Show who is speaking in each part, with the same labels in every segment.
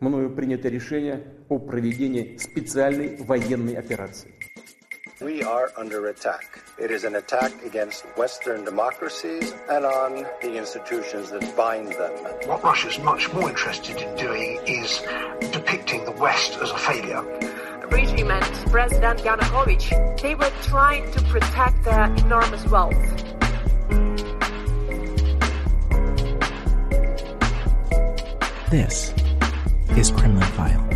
Speaker 1: Мною принято решение о проведении специальной военной операции.
Speaker 2: We are under attack. It is an attack against Western democracies and on the institutions that bind them.
Speaker 3: What Russia's much more interested in doing is depicting the West as a failure.
Speaker 4: regime and President Yanukovych, they were trying to protect their enormous wealth.
Speaker 5: This is Kremlin File.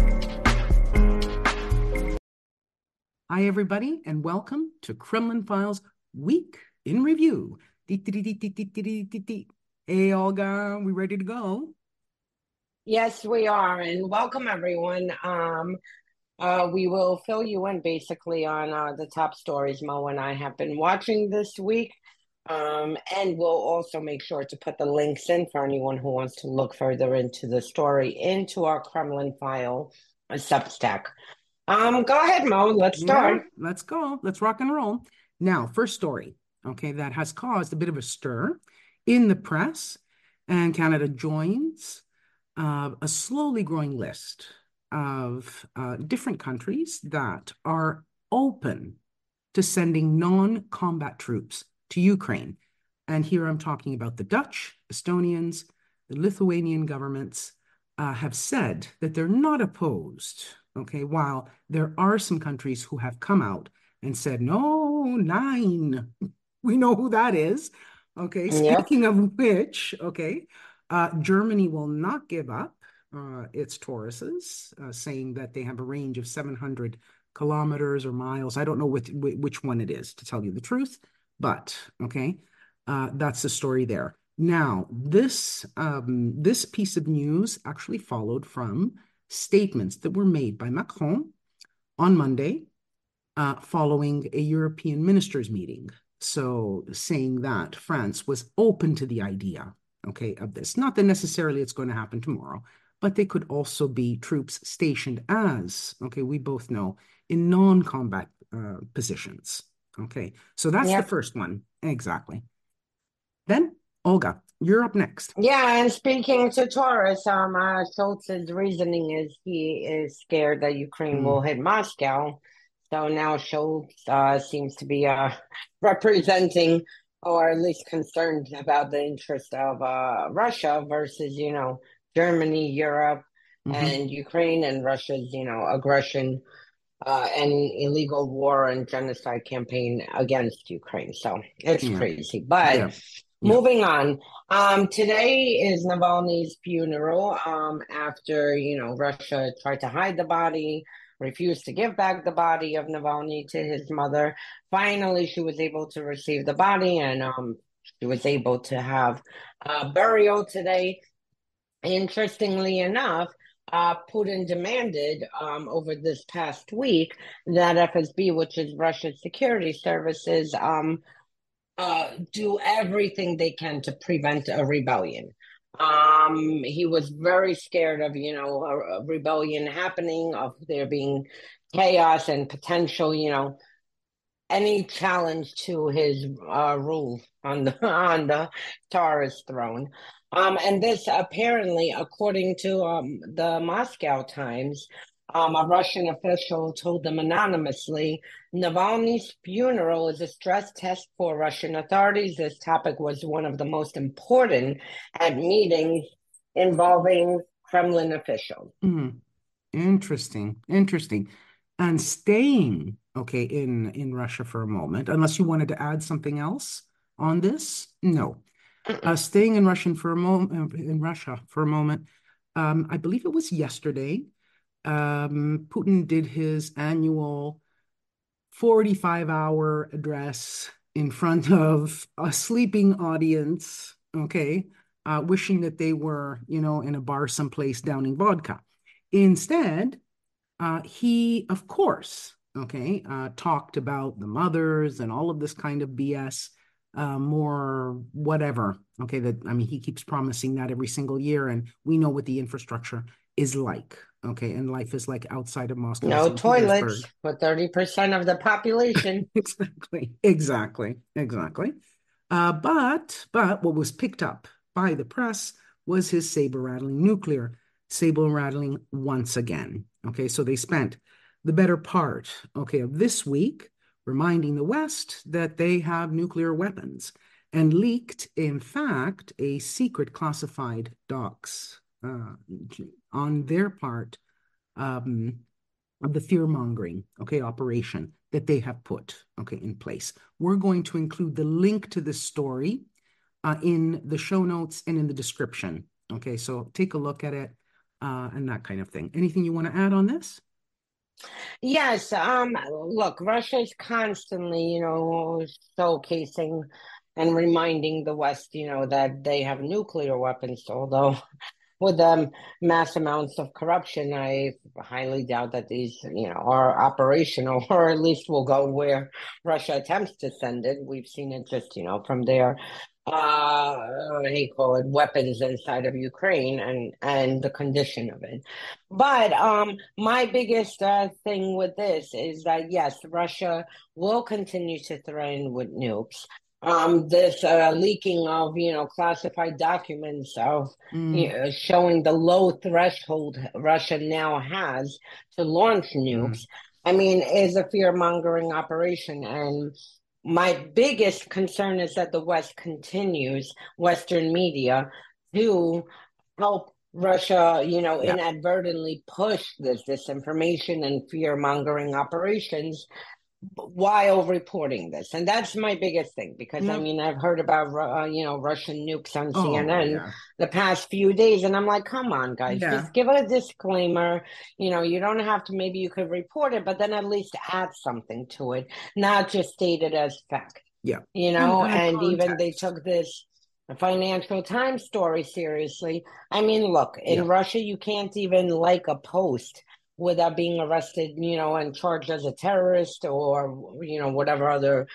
Speaker 5: Hi, everybody, and welcome to Kremlin Files Week in Review. Hey, Olga, we ready to go?
Speaker 6: Yes, we are, and welcome everyone. Um, uh, we will fill you in basically on uh, the top stories Mo and I have been watching this week. Um, and we'll also make sure to put the links in for anyone who wants to look further into the story into our Kremlin file a Substack. Um, go ahead, Mo. Let's start.
Speaker 5: Yeah, let's go. Let's rock and roll. Now, first story, okay, that has caused a bit of a stir in the press, and Canada joins uh, a slowly growing list of uh, different countries that are open to sending non-combat troops to Ukraine. And here I'm talking about the Dutch, Estonians, the Lithuanian governments uh, have said that they're not opposed. Okay, while there are some countries who have come out and said, no, nine, we know who that is. Okay, speaking of which, okay, uh, Germany will not give up uh, its Tauruses, uh, saying that they have a range of 700 kilometers or miles. I don't know which, which one it is, to tell you the truth. But okay, uh, that's the story there. Now, this um, this piece of news actually followed from statements that were made by Macron on Monday, uh, following a European ministers meeting. So, saying that France was open to the idea, okay, of this. Not that necessarily it's going to happen tomorrow, but they could also be troops stationed as, okay, we both know, in non-combat uh, positions. Okay, so that's yep. the first one. Exactly. Then, Olga, you're up next.
Speaker 6: Yeah, and speaking to Taurus, um, uh, Scholz's reasoning is he is scared that Ukraine mm. will hit Moscow. So now Scholz uh, seems to be uh, representing or at least concerned about the interest of uh, Russia versus, you know, Germany, Europe, mm-hmm. and Ukraine and Russia's, you know, aggression uh, and illegal war and genocide campaign against Ukraine. So it's yeah. crazy. But yeah. moving on, um, today is Navalny's funeral um, after, you know, Russia tried to hide the body, refused to give back the body of Navalny to his mother. Finally, she was able to receive the body and um, she was able to have a burial today. Interestingly enough, uh, Putin demanded um, over this past week that FSB, which is Russia's security services, um, uh, do everything they can to prevent a rebellion. Um, he was very scared of, you know, a, a rebellion happening, of there being chaos and potential, you know, any challenge to his uh, rule on the on the Tsarist throne. Um, and this apparently, according to um, the Moscow Times, um, a Russian official told them anonymously Navalny's funeral is a stress test for Russian authorities. This topic was one of the most important at meetings involving Kremlin officials.
Speaker 5: Mm. Interesting. Interesting. And staying, okay, in, in Russia for a moment, unless you wanted to add something else on this? No. Uh, staying in Russian for a moment, in Russia for a moment, um, I believe it was yesterday. Um, Putin did his annual 45 hour address in front of a sleeping audience. Okay. uh, wishing that they were, you know, in a bar someplace downing vodka. Instead, uh, he, of course, okay, uh, talked about the mothers and all of this kind of BS, uh, more whatever. Okay, that I mean, he keeps promising that every single year, and we know what the infrastructure is like. Okay, and life is like outside of Moscow.
Speaker 6: No toilets for thirty percent of the population.
Speaker 5: exactly, exactly, exactly. Uh, but but what was picked up by the press was his saber rattling nuclear saber rattling once again. Okay, so they spent the better part, okay, of this week reminding the West that they have nuclear weapons and leaked, in fact, a secret classified docs uh, on their part um, of the fear mongering, okay, operation that they have put, okay, in place. We're going to include the link to this story uh, in the show notes and in the description. Okay, so take a look at it uh, and that kind of thing. Anything you want to add on this?
Speaker 6: Yes. Um. Look, Russia is constantly, you know, showcasing and reminding the West, you know, that they have nuclear weapons. Although, with um mass amounts of corruption, I highly doubt that these, you know, are operational, or at least will go where Russia attempts to send it. We've seen it just, you know, from their uh what do you call it weapons inside of Ukraine and and the condition of it. But um my biggest uh, thing with this is that yes, Russia will continue to threaten with nukes. Um, this uh, leaking of you know classified documents of mm. you know, showing the low threshold Russia now has to launch nukes. Mm. I mean, is a fear mongering operation, and my biggest concern is that the West continues, Western media, to help Russia, you know, yeah. inadvertently push this disinformation and fear mongering operations while reporting this. And that's my biggest thing because I mean, I've heard about, uh, you know, Russian nukes on oh, CNN yeah. the past few days. And I'm like, come on, guys, yeah. just give a disclaimer. You know, you don't have to, maybe you could report it, but then at least add something to it, not just state it as fact.
Speaker 5: Yeah.
Speaker 6: You know, and, and even they took this Financial Times story seriously. I mean, look, in yeah. Russia, you can't even like a post without being arrested, you know, and charged as a terrorist or, you know, whatever other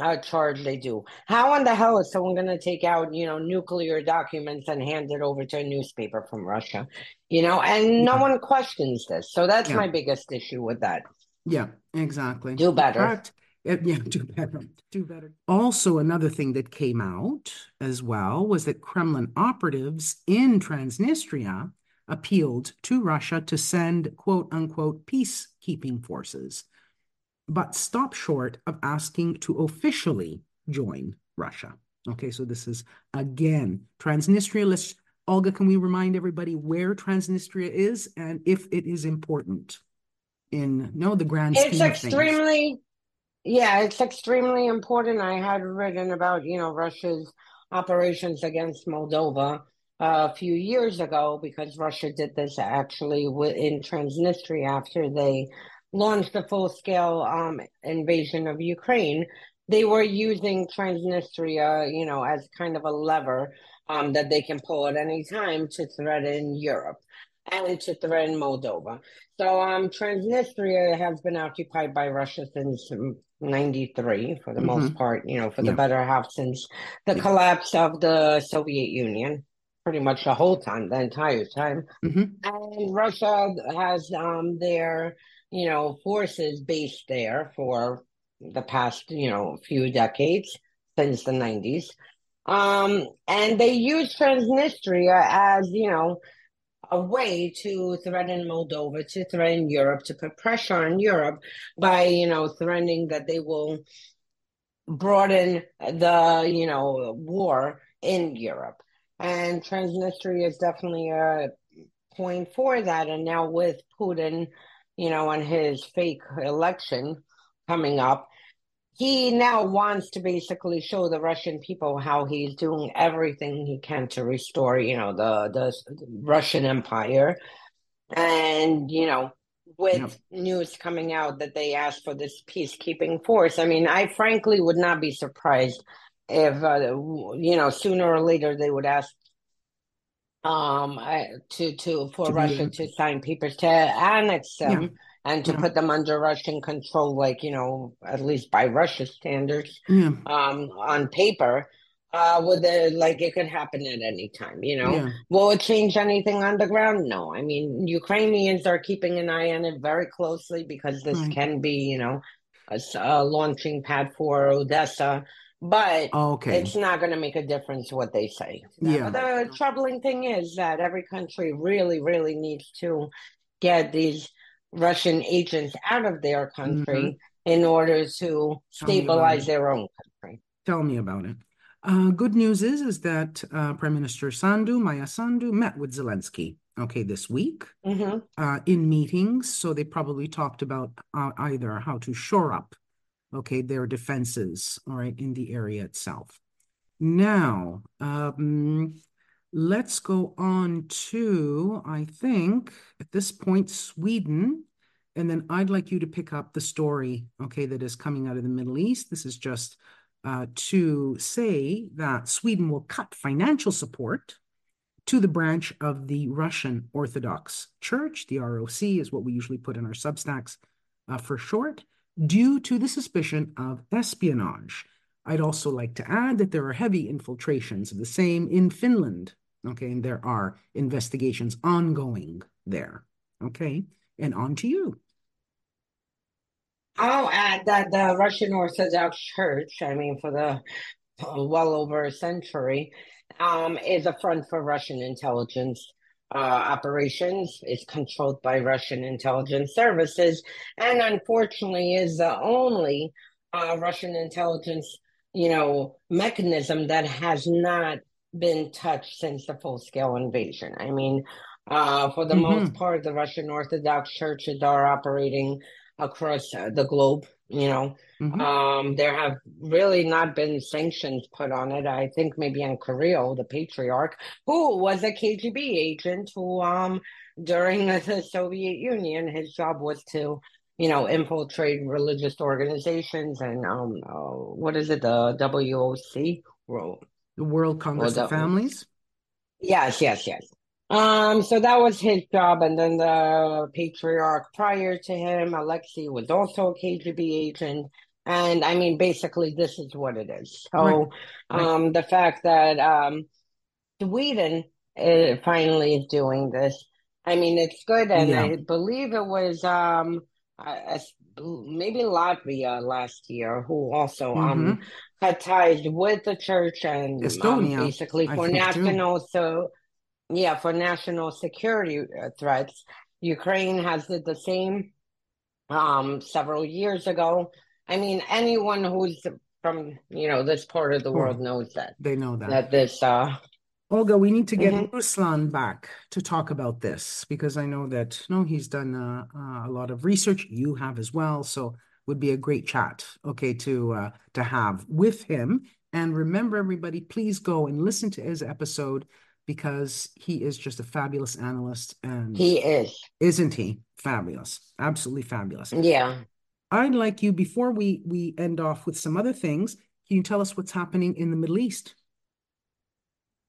Speaker 6: uh, charge they do. How in the hell is someone going to take out, you know, nuclear documents and hand it over to a newspaper from Russia? You know, and no one questions this. So that's yeah. my biggest issue with that.
Speaker 5: Yeah, exactly.
Speaker 6: Do better.
Speaker 5: yeah, do better. Do better. Also, another thing that came out as well was that Kremlin operatives in Transnistria appealed to Russia to send quote unquote peacekeeping forces, but stopped short of asking to officially join Russia. Okay, so this is again Transnistria. Let's, Olga, can we remind everybody where Transnistria is and if it is important in no the grand
Speaker 6: it's extremely yeah it's extremely important i had written about you know russia's operations against moldova a few years ago because Russia did this actually in Transnistria after they launched the full scale um, invasion of Ukraine. They were using Transnistria, you know, as kind of a lever um, that they can pull at any time to threaten Europe and to threaten Moldova. So um, Transnistria has been occupied by Russia since 93 for the mm-hmm. most part, you know, for yeah. the better half since the collapse of the Soviet Union pretty much the whole time, the entire time. Mm-hmm. And Russia has um, their, you know, forces based there for the past, you know, few decades since the 90s. Um, and they use Transnistria as, you know, a way to threaten Moldova, to threaten Europe, to put pressure on Europe by, you know, threatening that they will broaden the, you know, war in Europe. And Transnistria is definitely a point for that. And now with Putin, you know, and his fake election coming up, he now wants to basically show the Russian people how he's doing everything he can to restore, you know, the the Russian Empire. And, you know, with yeah. news coming out that they asked for this peacekeeping force, I mean, I frankly would not be surprised if uh, you know sooner or later they would ask um I, to to for
Speaker 5: To
Speaker 6: Russia
Speaker 5: a-
Speaker 6: to sign papers to annex them
Speaker 5: Yeah.
Speaker 6: and to
Speaker 5: Yeah.
Speaker 6: put them under Russian control, like you know, at least by Russia standards,
Speaker 5: Yeah.
Speaker 6: um, on paper. Uh, with the like, it could happen at any time. You know, will it change anything on the ground? No. I mean, Ukrainians are keeping an eye on it very closely because this
Speaker 5: Right.
Speaker 6: can be, you know, a launching pad for Odessa, but.
Speaker 5: Okay.
Speaker 6: It's not going to make a difference what they say.
Speaker 5: Yeah.
Speaker 6: But the troubling thing is that every country really, really needs to get these Russian agents out of their country in order to
Speaker 5: Tell
Speaker 6: stabilize their own country.
Speaker 5: Tell me about it. Uh, good news is is that uh, Prime Minister Sandu, Maia Sandu, met with Zelensky, okay, this week
Speaker 6: hmm
Speaker 5: uh, in meetings. So they probably talked about uh, either how to shore up, okay, their defenses, all right, in the area itself. Now, um, let's go on to, I think, at this point, Sweden. And then I'd like you to pick up the story, okay, that is coming out of the Middle East. This is just uh, to say that Sweden will cut financial support to the branch of the Russian Orthodox Church. The ROC is what we usually put in our substacks uh, for short, due to the suspicion of espionage. I'd also like to add that there are heavy infiltrations of the same in Finland. Okay, and there are investigations ongoing there. Okay, and on to you.
Speaker 6: I'll add that the Russian Orthodox Church, I mean, for the well over a century, um, is a front for Russian intelligence uh, operations. is controlled by Russian intelligence services, and unfortunately, is the only uh, Russian intelligence, you know, mechanism that has not been touched since the full-scale invasion. I mean, uh, for the
Speaker 5: Mhm.
Speaker 6: most part, the Russian Orthodox churches are operating across uh, the globe. You know,
Speaker 5: Mhm.
Speaker 6: um, there have really not been sanctions put on it. I think maybe on Kirill, the patriarch, who was a KGB agent who, um, during the Soviet Union, his job was to, you know, infiltrate religious organizations and, um, uh, what is it, the WOC?
Speaker 5: The World Congress
Speaker 6: Well,
Speaker 5: of Families.
Speaker 6: Yes, yes, yes. Um, so that was his job, and then the patriarch prior to him, Alexei, was also a KGB agent. And I mean, basically, this is what it is. So,
Speaker 5: Right, right.
Speaker 6: um, the fact that um, Sweden uh, finally is doing this, I mean, it's good, and
Speaker 5: Yeah.
Speaker 6: I believe it was um, maybe Latvia last year who also um
Speaker 5: Mhm.
Speaker 6: had ties with the church and um,
Speaker 5: Estonia,
Speaker 6: basically for national so yeah for national security uh, threats ukraine has did the same um several years ago i mean anyone who's from you know this part of the world knows that
Speaker 5: They know that.
Speaker 6: that this uh
Speaker 5: Olga, we need to get
Speaker 6: Mhm.
Speaker 5: Ruslan back to talk about this because I know that no, he's done uh, uh, a lot of research. You have as well, so would be a great chat, okay, to uh, to have with him. And remember, everybody, please go and listen to his episode because he is just a fabulous analyst, and
Speaker 6: he is
Speaker 5: isn't he fabulous? Absolutely fabulous.
Speaker 6: yeah
Speaker 5: I'd like you before we we end off with some other things. Can you tell us what's happening in the Middle East?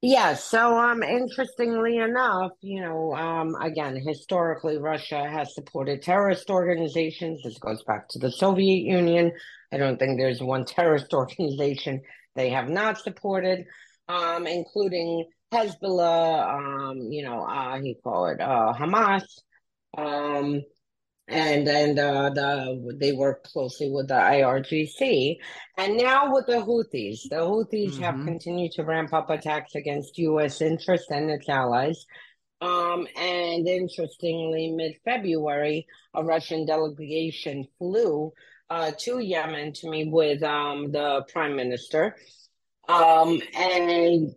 Speaker 6: Yeah, so um interestingly enough, you know, um again, historically Russia has supported terrorist organizations. This goes back to the Soviet Union. I don't think there's one terrorist organization they have not supported, um, including Hezbollah, um, you know, uh he called it uh Hamas, um and and uh, the they work closely with the IRGC, and now with the Houthis, the Houthis have
Speaker 5: Mhm.
Speaker 6: continued to ramp up attacks against U.S. interests and its allies. Um, and interestingly, mid-February, a Russian delegation flew uh, to Yemen to meet with um, the prime minister. Um, and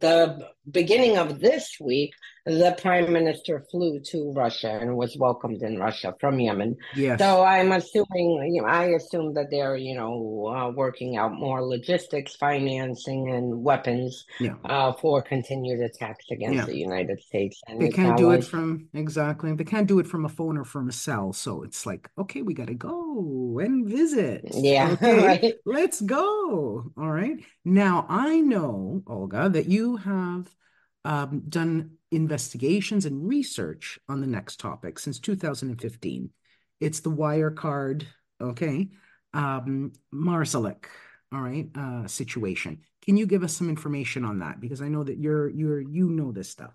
Speaker 6: the beginning of this week, the prime minister flew to Russia and was welcomed in Russia from Yemen.
Speaker 5: Yes.
Speaker 6: So I'm assuming, you know, I assume that they're, you know, uh, working out more logistics, financing, and weapons
Speaker 5: Yeah.
Speaker 6: uh, for continued attacks against
Speaker 5: Yeah.
Speaker 6: the United States and
Speaker 5: They can't do it from exactly. They can't do it from a phone or from a cell. So it's like, okay, we got to go and visit.
Speaker 6: Yeah,
Speaker 5: Okay,
Speaker 6: right.
Speaker 5: let's go. All right. Now I know, Olga, that you have um, done investigations and research on the next topic since 2015. It's the Wirecard, okay, um, Marsalek, all right, uh, situation. Can you give us some information on that? Because I know that you're you're you know this stuff.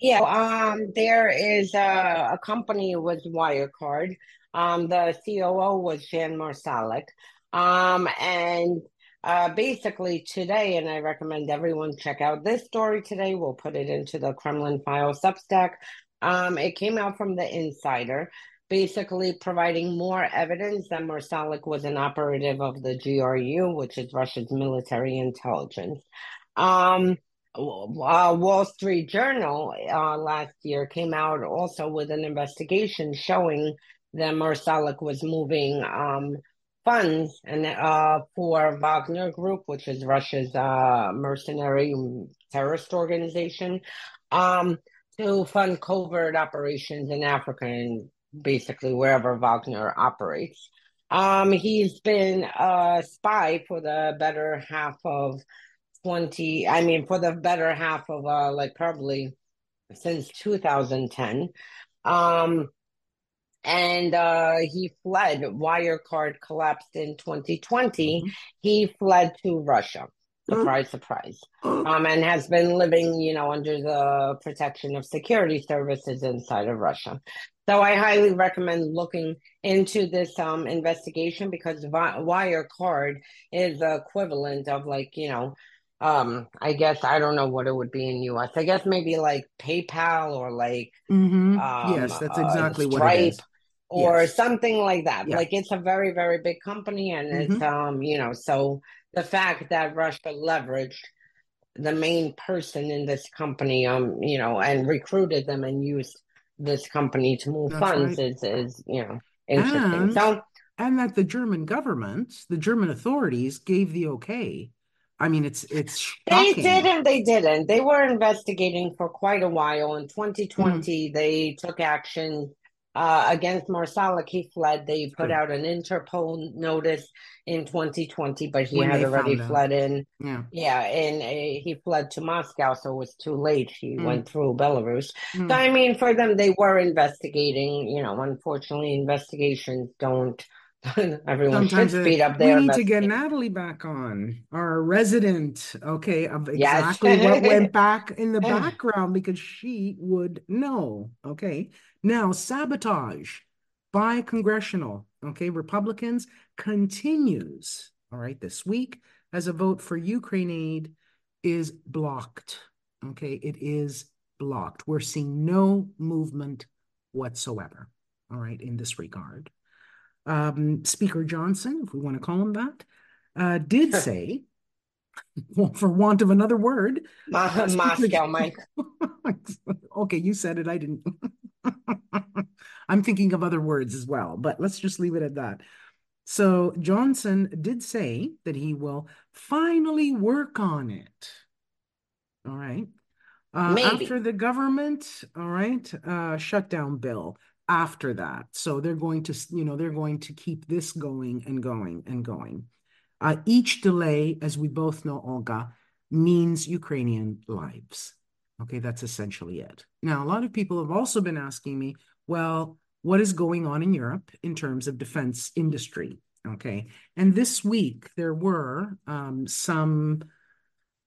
Speaker 6: Yeah, um, there is a, a company with Wirecard. Um, the COO was Jan Marsalek. Um, and uh, basically today, and I recommend everyone check out this story today. We'll put it into the Kremlin File Substack. Um, it came out from the insider, basically providing more evidence that Marsalek was an operative of the GRU, which is Russia's military intelligence. Um, uh, Wall Street Journal uh, last year came out also with an investigation showing that Marsalek was moving um, funds and uh, for Wagner Group, which is Russia's uh, mercenary terrorist organization, um, to fund covert operations in Africa and basically wherever Wagner operates. Um, he's been a spy for the better half of 20, I mean, for the better half of uh, like probably since 2010. Um, and uh, he fled. Wirecard collapsed in 2020. Mm-hmm. He fled to Russia. Surprise, surprise. Um, and has been living, you know, under the protection of security services inside of Russia. So I highly recommend looking into this um, investigation because Wirecard is the equivalent of like, you know, um, I guess I don't know what it would be in US. I guess maybe like PayPal or like
Speaker 5: mm-hmm. um, yes, that's uh, exactly uh, what it is
Speaker 6: or yes. something like that. Yeah. Like it's a very, very big company, and mm-hmm. it's um, you know, so the fact that Russia leveraged the main person in this company, um, you know, and recruited them and used this company to move That's funds right. is is you know interesting.
Speaker 5: And,
Speaker 6: so
Speaker 5: and that the German government, the German authorities gave the okay. I mean, it's it's shocking.
Speaker 6: they did and they didn't. They were investigating for quite a while. In 2020, mm. they took action uh, against Marsalek, he fled. They put out an Interpol notice in 2020, but he when had already fled in.
Speaker 5: Yeah,
Speaker 6: yeah, and uh, he fled to Moscow, so it was too late. He mm. went through Belarus. Mm. So I mean, for them, they were investigating. You know, unfortunately, investigations don't. Everyone Sometimes should speed up their.
Speaker 5: We need to get Natalie back on, our resident, okay, of exactly yes. what went back in the background because she would know. Okay, now, sabotage by congressional, okay, Republicans continues, all right, this week as a vote for Ukraine aid is blocked. Okay, it is blocked. We're seeing no movement whatsoever, all right, in this regard. Um, Speaker Johnson, if we want to call him that, uh, did say, well, for want of another word,
Speaker 6: Moscow, Mike.
Speaker 5: okay, you said it. I didn't. I'm thinking of other words as well, but let's just leave it at that. So Johnson did say that he will finally work on it. All right. Uh, after the government, all right, uh, shutdown bill after that. So they're going to, you know, they're going to keep this going and going and going. Uh, each delay, as we both know, Olga, means Ukrainian lives. Okay, that's essentially it. Now, a lot of people have also been asking me, well, what is going on in Europe in terms of defense industry? Okay, and this week there were um, some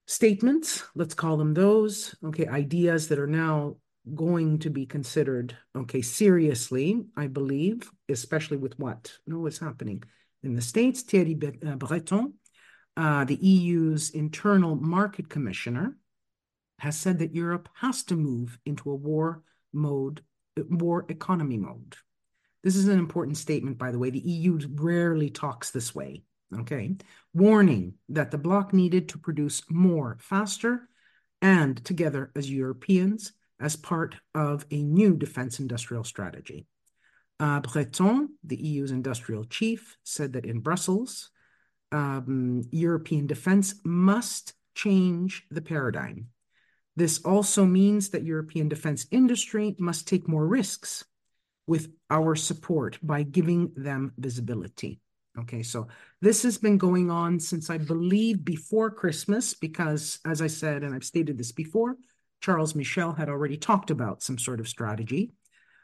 Speaker 5: statements, let's call them those, okay, ideas that are now going to be considered, okay, seriously, I believe, especially with what? know what's happening in the States. Thierry uh, Breton, uh, the EU's internal market commissioner, has said that Europe has to move into a war mode, war economy mode. This is an important statement, by the way. The EU rarely talks this way. Okay. Warning that the bloc needed to produce more faster and together as Europeans as part of a new defense industrial strategy. Uh, Breton, the EU's industrial chief, said that in Brussels, um, European defense must change the paradigm this also means that European defense industry must take more risks with our support by giving them visibility. Okay, so this has been going on since I believe before Christmas, because as I said, and I've stated this before, Charles Michel had already talked about some sort of strategy.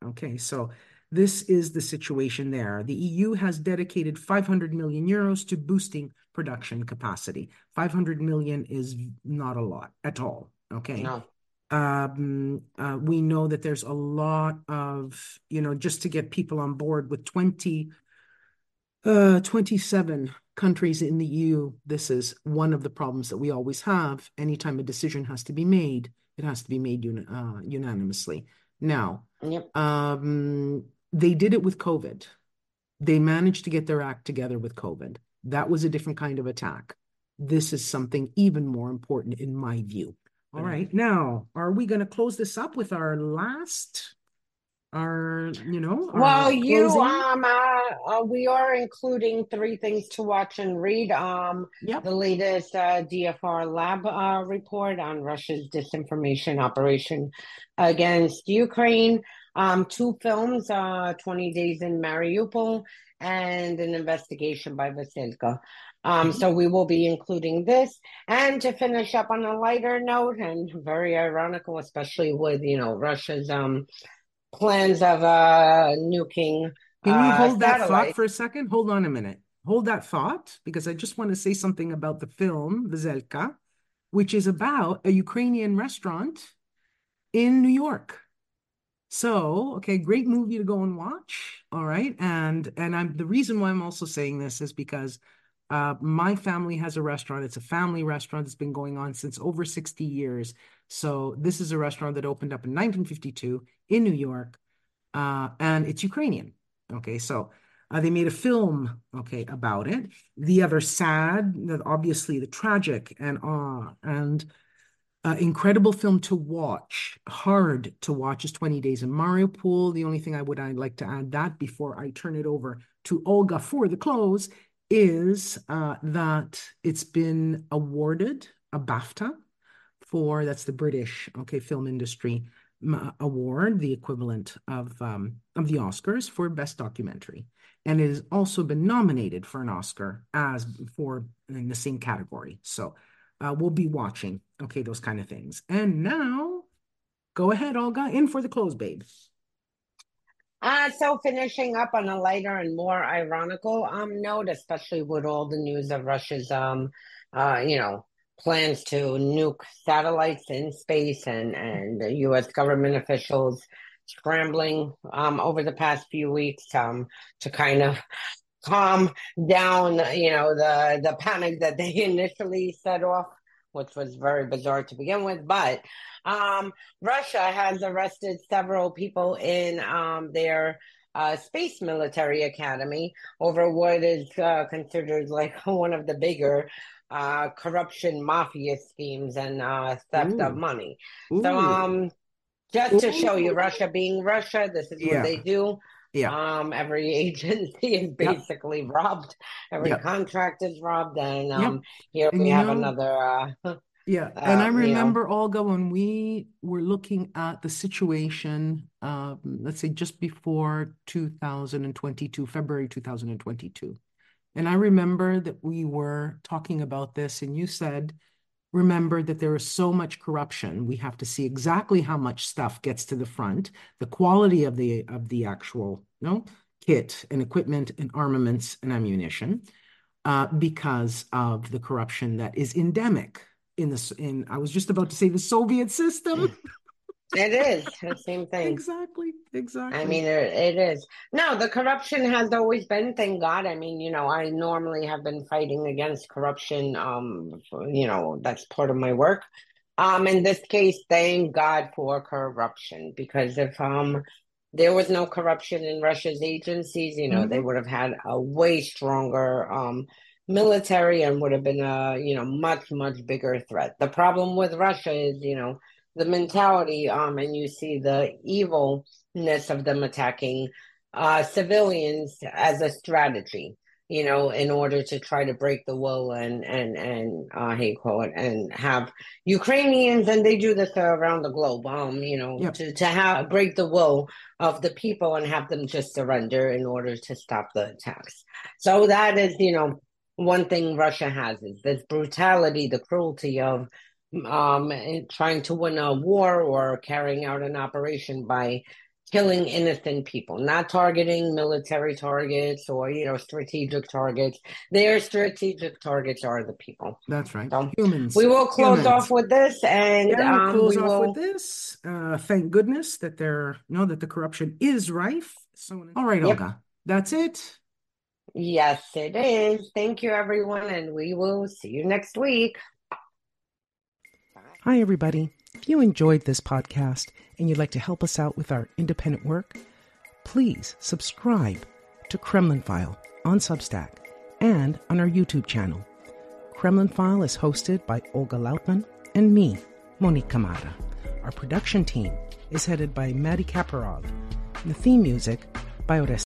Speaker 5: Okay, so this is the situation there. The EU has dedicated 500 million euros to boosting production capacity. 500 million is not a lot at all. Okay.
Speaker 6: No.
Speaker 5: Um, uh, we know that there's a lot of, you know, just to get people on board with 20, uh, 27 countries in the EU, this is one of the problems that we always have. Anytime a decision has to be made, it has to be made un uh, unanimously. Now,
Speaker 6: Yep.
Speaker 5: um, they did it with COVID. They managed to get their act together with COVID. That was a different kind of attack. This is something even more important in my view. All right, now, are we going to close this up with our last, our, you know, our
Speaker 6: Well, you
Speaker 5: closing?
Speaker 6: um uh, uh, we are including three things to watch and read. Um,
Speaker 5: Yep.
Speaker 6: the latest uh, DFR lab uh, report on Russia's disinformation operation against Ukraine. Um, two films, uh, 20 Days in Mariupol, and an investigation by Veselka. Um, so we will be including this. And to finish up on a lighter note, and very ironical, especially with you know Russia's um plans of uh nuking
Speaker 5: Can we
Speaker 6: uh
Speaker 5: hold that thought for a second? Hold on a minute. Hold that thought because I just want to say something about the film, Veselka, which is about a Ukrainian restaurant in New York. So, okay, great movie to go and watch. All right. And and I'm the reason why I'm also saying this is because uh, my family has a restaurant. It's a family restaurant that's been going on since over 60 years. So this is a restaurant that opened up in 1952 in New York, uh, and it's Ukrainian. Okay, so uh, they made a film, okay, about it. The other sad, obviously the tragic and uh, and uh, incredible film to watch, hard to watch is 20 Days in Mariupol. The only thing I would I'd like to add that before I turn it over to Olga for the close is uh, that it's been awarded a BAFTA for that's the British okay film industry award, the equivalent of um, of the Oscars for best documentary, and it has also been nominated for an Oscar as for in the same category. So uh, we'll be watching okay those kind of things. And now, go ahead, Olga, in for the close, babe.
Speaker 6: Uh, so finishing up on a lighter and more ironical um note, especially with all the news of Russia's um uh you know plans to nuke satellites in space and and the U.S. government officials scrambling um over the past few weeks um to kind of calm down you know the the panic that they initially set off, which was very bizarre to begin with, but um. Russia has arrested several people in um, their uh, space military academy over what is uh, considered like one of the bigger uh, corruption mafia schemes and uh, theft of money.
Speaker 5: Ooh.
Speaker 6: So, um, just to show you, Russia being Russia, this is what
Speaker 5: Yeah.
Speaker 6: they do.
Speaker 5: Yeah.
Speaker 6: Um, every agency is
Speaker 5: Yep.
Speaker 6: basically robbed. Every
Speaker 5: Yep.
Speaker 6: contract is robbed, and
Speaker 5: Yep.
Speaker 6: um, here
Speaker 5: And
Speaker 6: we have
Speaker 5: know-
Speaker 6: another. Uh,
Speaker 5: Yeah, and I
Speaker 6: um, you know.
Speaker 5: remember Olga when we were looking at the situation, um, let's say just before 2022, February 2022. And I remember that we were talking about this, and you said, remember that there is so much corruption. We have to see exactly how much stuff gets to the front, the quality of the of the actual, you know, kit and equipment and armaments and ammunition, uh, because of the corruption that is endemic in this. In I was just about to say the Soviet system.
Speaker 6: it is the same thing.
Speaker 5: Exactly, exactly.
Speaker 6: I mean, it, it is. No, the corruption has always been, thank God. I mean, you know, I normally have been fighting against corruption. Um, you know, that's part of my work. Um, in this case, thank God for corruption because if um there was no corruption in Russia's agencies, you know, they
Speaker 5: Mhm.
Speaker 6: would have had a way stronger um military and would have been a, you know, much, much bigger threat. The problem with Russia is, you know, the mentality, um, and you see the evilness of them attacking uh, civilians as a strategy. you know, in order to try to break the will and and and uh, call it, and have Ukrainians, and they do this around the globe, um, you know,
Speaker 7: Yep.
Speaker 6: to to have break the will of the people and have them just surrender in order to stop the attacks. So that is, you know, one thing Russia has is this brutality, the cruelty of um trying to win a war or carrying out an operation by killing innocent people, not targeting military targets or you know strategic targets. Their strategic targets are the people.
Speaker 7: That's right.
Speaker 6: So,
Speaker 7: Humans.
Speaker 6: We will close
Speaker 7: Humans.
Speaker 6: off with this, and
Speaker 7: Yeah, we'll
Speaker 6: um,
Speaker 7: close
Speaker 6: we
Speaker 7: off
Speaker 6: will.
Speaker 7: with this. Uh, thank goodness that there, no, that the corruption is rife. So, all right,
Speaker 6: Yep.
Speaker 7: Olga, that's it.
Speaker 6: Yes, it is. Thank you, everyone, and we will see you next week.
Speaker 5: Hi, everybody. If you enjoyed this podcast and you'd like to help us out with our independent work, please subscribe to Kremlin File on Substack and on our YouTube channel. Kremlin File is hosted by Olga Lautman and me, Monique Camarra. Our production team is headed by Maddie Kaparov, the theme music by Orestes.